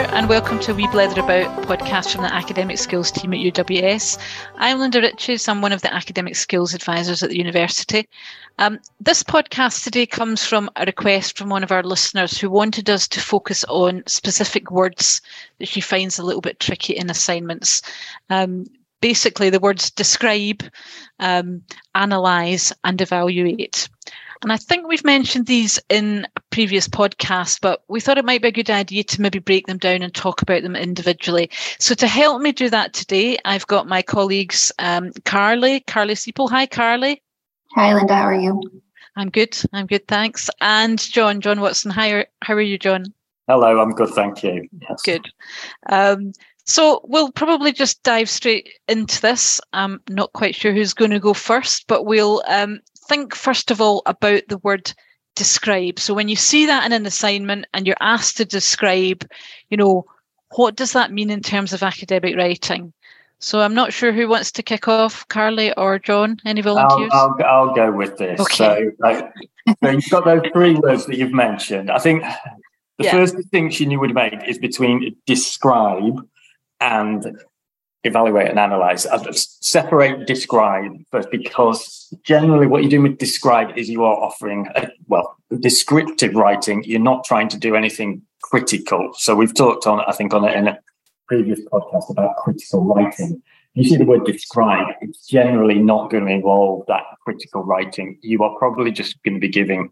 there, and welcome to Wee Blether About podcast from the Academic Skills team at UWS. I'm Linda Riches, I'm one of the Academic Skills advisors at the university. Um, this podcast today comes from a request from one of our listeners who wanted us to focus on specific words that she finds a little bit tricky in assignments. Um, basically, the words describe, um, analyse, and evaluate. And I think we've mentioned these in previous podcast, but we thought it might be a good idea to maybe break them down and talk about them individually. So to help me do that today, I've got my colleagues, um, Carly, Carly Seeple. Hi, Carly. Hi, Linda. How are you? I'm good. I'm good. Thanks. And John, John Watson. Hi, how are you, John? Hello. I'm good. Thank you. Yes. Good. Um, so we'll probably just dive straight into this. I'm not quite sure who's going to go first, but we'll um, think first of all about the word describe. So when you see that in an assignment and you're asked to describe, you know, what does that mean in terms of academic writing? So I'm not sure who wants to kick off, Carly or John. Any volunteers? I'll, I'll, I'll go with this. Okay. So, so, you've got those three words that you've mentioned. I think the yeah. first distinction you would make is between describe and evaluate and analyze. I'll separate describe first because generally what you're doing with describe is you are offering a, well descriptive writing. You're not trying to do anything critical. So we've talked on I think on a, in a previous podcast about critical writing. You see the word describe, it's generally not going to involve that critical writing. You are probably just going to be giving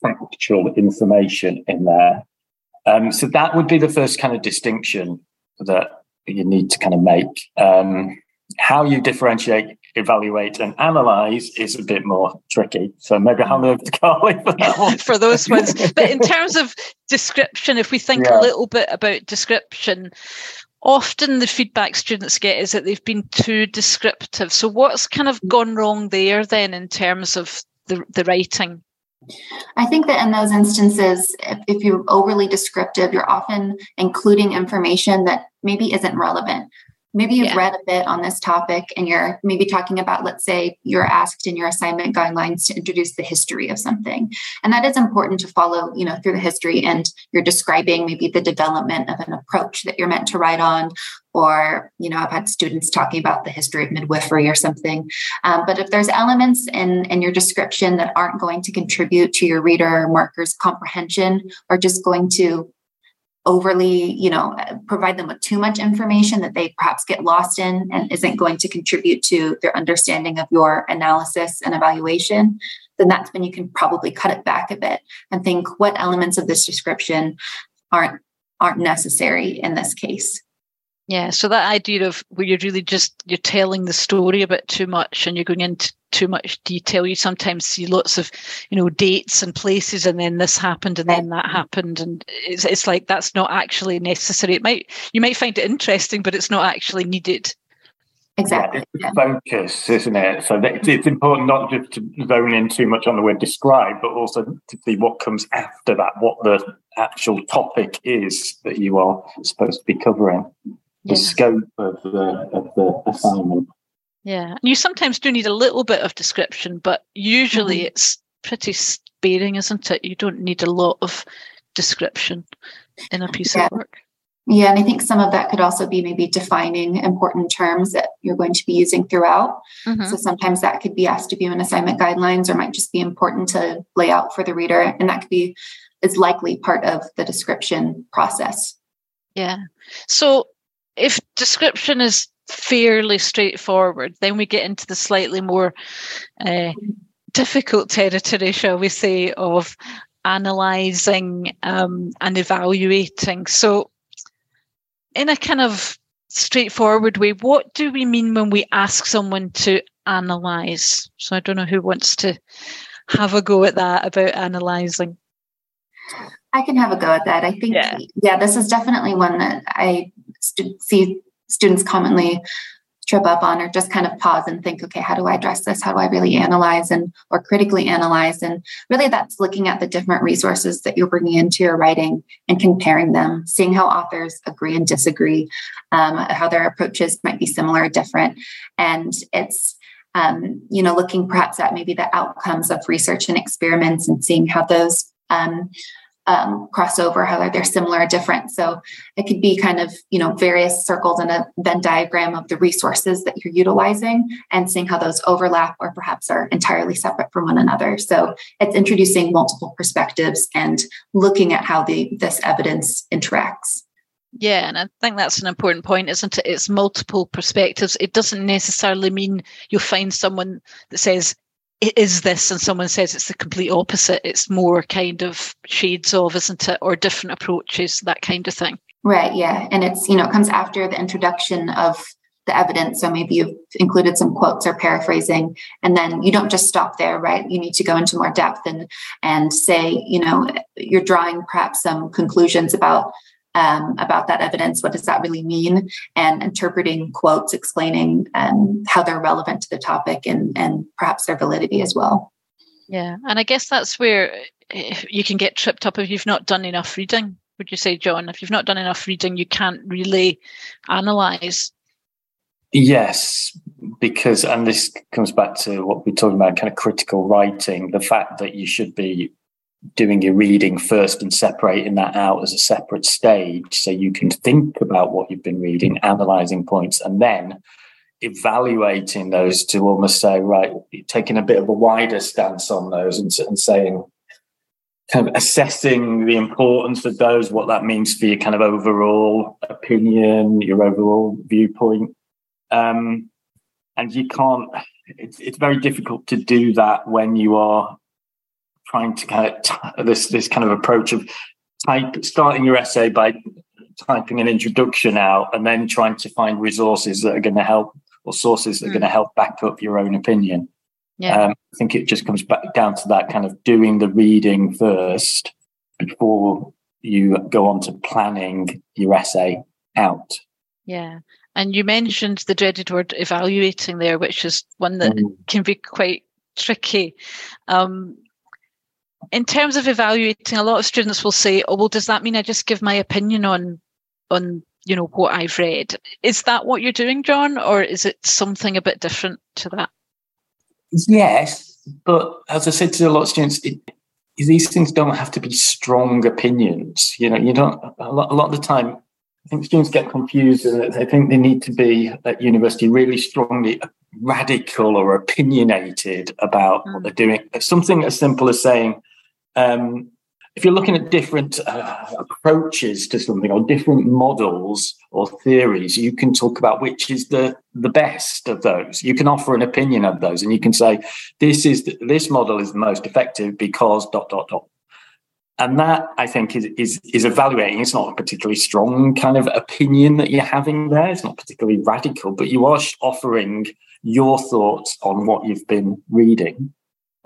factual information in there. Um, so that would be the first kind of distinction that you need to kind of make. Um, how you differentiate, evaluate, and analyze is a bit more tricky. So maybe I'll move to Carly for that one. for those ones. But in terms of description, if we think yeah. a little bit about description, often the feedback students get is that they've been too descriptive. So what's kind of gone wrong there then in terms of the, the writing? I think that in those instances, if, if, you're overly descriptive, you're often including information that maybe isn't relevant maybe you've yeah. read a bit on this topic and you're maybe talking about let's say you're asked in your assignment guidelines to introduce the history of something and that is important to follow you know through the history and you're describing maybe the development of an approach that you're meant to write on or you know i've had students talking about the history of midwifery or something um, but if there's elements in in your description that aren't going to contribute to your reader or marker's comprehension or just going to overly, you know, provide them with too much information that they perhaps get lost in and isn't going to contribute to their understanding of your analysis and evaluation, then that's when you can probably cut it back a bit and think what elements of this description aren't aren't necessary in this case. Yeah, so that idea of where you're really just you're telling the story a bit too much and you're going into too much detail. You sometimes see lots of, you know, dates and places, and then this happened and then that happened, and it's it's like that's not actually necessary. It might you might find it interesting, but it's not actually needed. Exactly. Yeah, it's focus, isn't it? So it's important not just to zone in too much on the word describe, but also to see what comes after that, what the actual topic is that you are supposed to be covering the yeah. scope of the of the assignment. Yeah, and you sometimes do need a little bit of description, but usually mm-hmm. it's pretty sparing, isn't it? You don't need a lot of description in a piece yeah. of work. Yeah, and I think some of that could also be maybe defining important terms that you're going to be using throughout. Mm-hmm. So sometimes that could be asked of you in assignment guidelines or might just be important to lay out for the reader. And that could be is likely part of the description process. Yeah. So if description is fairly straightforward, then we get into the slightly more uh, difficult territory, shall we say, of analysing um, and evaluating. So, in a kind of straightforward way, what do we mean when we ask someone to analyse? So, I don't know who wants to have a go at that about analysing. I can have a go at that. I think, yeah, yeah this is definitely one that I st- see students commonly trip up on or just kind of pause and think okay how do i address this? How do i really analyze and or critically analyze? And really that's looking at the different resources that you're bringing into your writing and comparing them seeing how authors agree and disagree um, how their approaches might be similar or different. And it's um, you know looking perhaps at maybe the outcomes of research and experiments and seeing how those um, um, cross over, how they're similar or different. So it could be kind of, you know, various circles in a Venn diagram of the resources that you're utilizing and seeing how those overlap or perhaps are entirely separate from one another. So it's introducing multiple perspectives and looking at how the this evidence interacts. Yeah, and I think that's an important point, isn't it? It's multiple perspectives. It doesn't necessarily mean you'll find someone that says it is this and someone says it's the complete opposite. It's more kind of shades of, isn't it? Or different approaches, that kind of thing. Right, yeah. And it's, you know, it comes after the introduction of the evidence. So maybe you've included some quotes or paraphrasing, and then you don't just stop there, right? You need to go into more depth and and say, you know, you're drawing perhaps some conclusions about um, about that evidence. What does that really mean? And interpreting quotes, explaining um, how they're relevant to the topic and, and perhaps their validity as well. Yeah. And I guess that's where you can get tripped up if you've not done enough reading. Would you say, John? If you've not done enough reading, you can't really analyze. Yes, because, and this comes back to what we're talking about kind of critical writing the fact that you should be doing your reading first and separating that out as a separate stage so you can think about what you've been reading, analyzing points, and then evaluating those to almost say, right, taking a bit of a wider stance on those and, and saying, kind of assessing the importance of those, what that means for your kind of overall opinion, your overall viewpoint. Um, and you can't, it's, it's very difficult to do that when you are trying to kind of t- this this kind of approach of type starting your essay by typing an introduction out and then trying to find resources that are going to help or sources that mm. are going to help back up your own opinion. Yeah. Um, I think it just comes back down to that kind of doing the reading first before you go on to planning your essay out. Yeah. And you mentioned the dreaded word evaluating there, which is one that mm. can be quite tricky. Um, in terms of evaluating, a lot of students will say, "Oh, well, does that mean I just give my opinion on on you know what I've read?" Is that what you're doing, John, or is it something a bit different to that? Yes, but as I said to a lot of students, it, these things don't have to be strong opinions. You know, you don't. A lot, a lot of the time, I think students get confused and they think they need to be at university really strongly radical or opinionated about mm. what they're doing. Something as simple as saying, um, if you're looking at different uh, approaches to something or different models or theories, you can talk about which is the the best of those. You can offer an opinion of those, and you can say this is the, this model is the most effective because dot dot dot. And that I think is is is evaluating. It's not a particularly strong kind of opinion that you're having there. It's not particularly radical, but you are offering your thoughts on what you've been reading,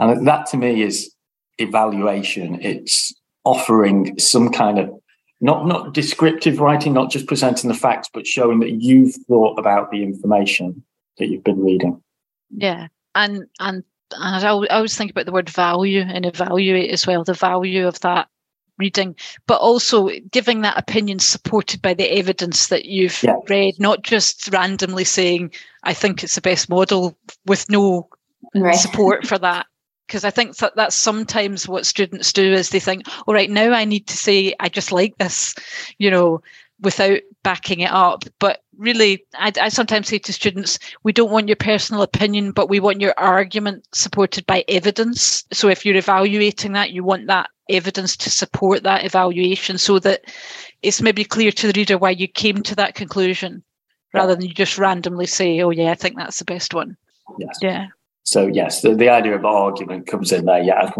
and that to me is evaluation. It's offering some kind of not not descriptive writing, not just presenting the facts, but showing that you've thought about the information that you've been reading. Yeah, and and and I always think about the word value and evaluate as well. The value of that reading, but also giving that opinion supported by the evidence that you've yeah. read, not just randomly saying, I think it's the best model with no right. support for that because I think that that's sometimes what students do is they think, all right, now I need to say I just like this, you know, without backing it up. But really, I, I, sometimes say to students, we don't want your personal opinion, but we want your argument supported by evidence. So if you're evaluating that, you want that evidence to support that evaluation so that it's maybe clear to the reader why you came to that conclusion rather than you just randomly say, oh, yeah, I think that's the best one. Yes. Yeah. So yes, the, the idea of argument comes in there. Yeah,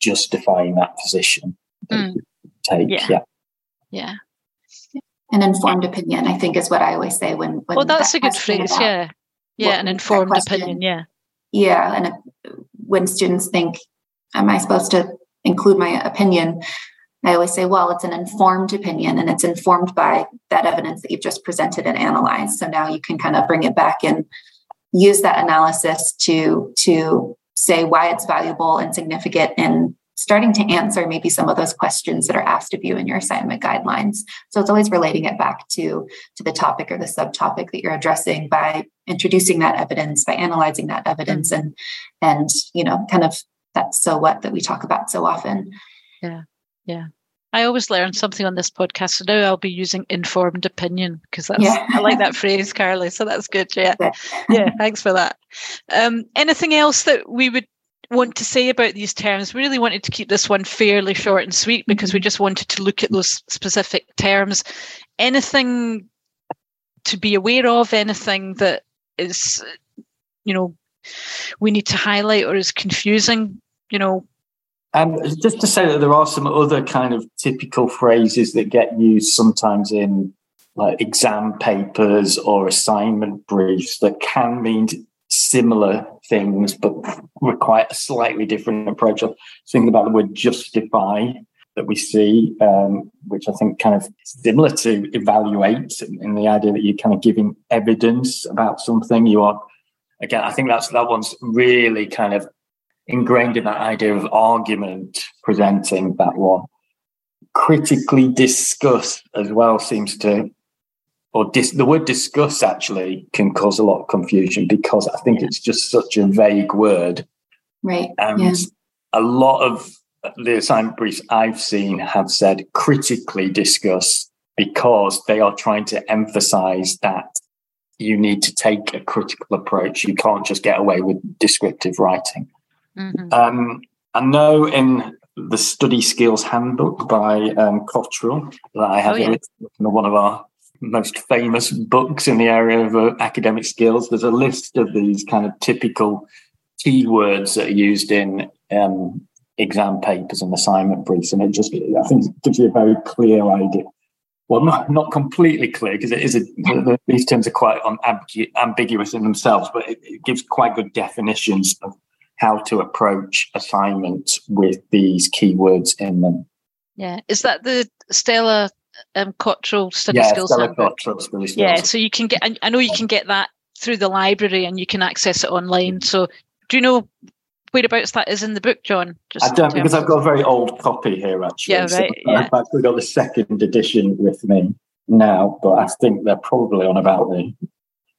justifying that position mm. take. Yeah. yeah. yeah, An informed opinion, I think, is what I always say when. when well, that's that a good phrase. Yeah, yeah, an informed question, opinion. Yeah, yeah, and when students think, "Am I supposed to include my opinion?" I always say, well, it's an informed opinion and it's informed by that evidence that you've just presented and analyzed. So now you can kind of bring it back and use that analysis to to say why it's valuable and significant in starting to answer maybe some of those questions that are asked of you in your assignment guidelines. So it's always relating it back to to the topic or the subtopic that you're addressing by introducing that evidence by analyzing that evidence mm-hmm. and and you know kind of that so what that we talk about so often. Yeah. Yeah I always learn something on this podcast. So now I'll be using informed opinion because that's yeah. I like that phrase, Carly. So that's good. Yeah. yeah, thanks for that. Um, anything else that we would want to say about these terms? We really wanted to keep this one fairly short and sweet because we mm-hmm. just wanted to look at those specific terms. Anything to be aware of, anything that is, you know, we need to highlight or is confusing, you know, and just to say that there are some other kind of typical phrases that get used sometimes in like exam papers or assignment briefs that can mean similar things but require a slightly different approach. Think about the word justify that we see, um, which I think kind of similar to evaluate in the idea that you're kind of giving evidence about something. You are again, I think that's that one's really kind of ingrained in that idea of argument presenting that one. Critically discuss as well seems to, or dis, the word discuss actually can cause a lot of confusion because I think it's just such a vague word. Right. And yeah. a lot of the assignment briefs I've seen have said critically discuss because they are trying to emphasize that you need to take a critical approach. You can't just get away with descriptive writing. Mm-hmm. Um, I know in the Study Skills Handbook by um, Cottrell that I have oh, yeah. one of our most famous books in the area of uh, academic skills. There's a list of these kind of typical keywords that are used in um, exam papers and assignment briefs, and it just I think gives you a very clear idea. Well, not not completely clear because it is a, these terms are quite ambiguous in themselves, but it, it gives quite good definitions of how to approach assignments with these keywords in them. Yeah, is that the Stella um, Cottrell study yeah, skills? Stella Cottrell study skills. Yeah, so you can get. I know you can get that through the library and you can access it online. So, do you know whereabouts that is in the book, John? Just I don't because I've got a very old copy here actually. Yeah, right. So yeah. I've actually got the second edition with me now, but I think they're probably on about the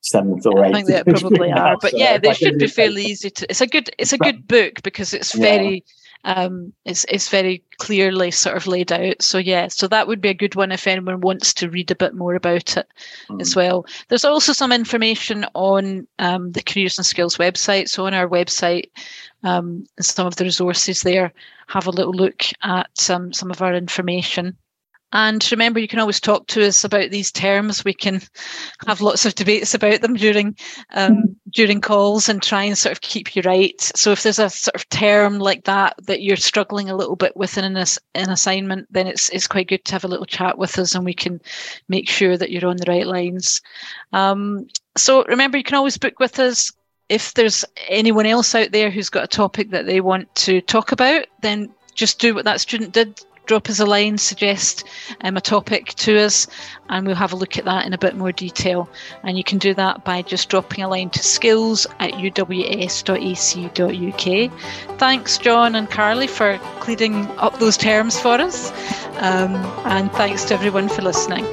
seventh or eighth. I think they probably are, but so yeah, they should be fairly easy to. It's a good, it's a good book because it's very, yeah. um, it's it's very clearly sort of laid out. So yeah, so that would be a good one if anyone wants to read a bit more about it mm. as well. There's also some information on um, the Careers and Skills website. So on our website, um, some of the resources there. Have a little look at um, some of our information. And remember, you can always talk to us about these terms. We can have lots of debates about them during um, during calls and try and sort of keep you right. So if there's a sort of term like that that you're struggling a little bit with in an, an assignment, then it's it's quite good to have a little chat with us, and we can make sure that you're on the right lines. Um, so remember, you can always book with us. If there's anyone else out there who's got a topic that they want to talk about, then just do what that student did drop us a line, suggest um, a topic to us, and we'll have a look at that in a bit more detail. And you can do that by just dropping a line to skills at uws.ac.uk. Thanks, John and Carly, for clearing up those terms for us. Um, and thanks to everyone for listening.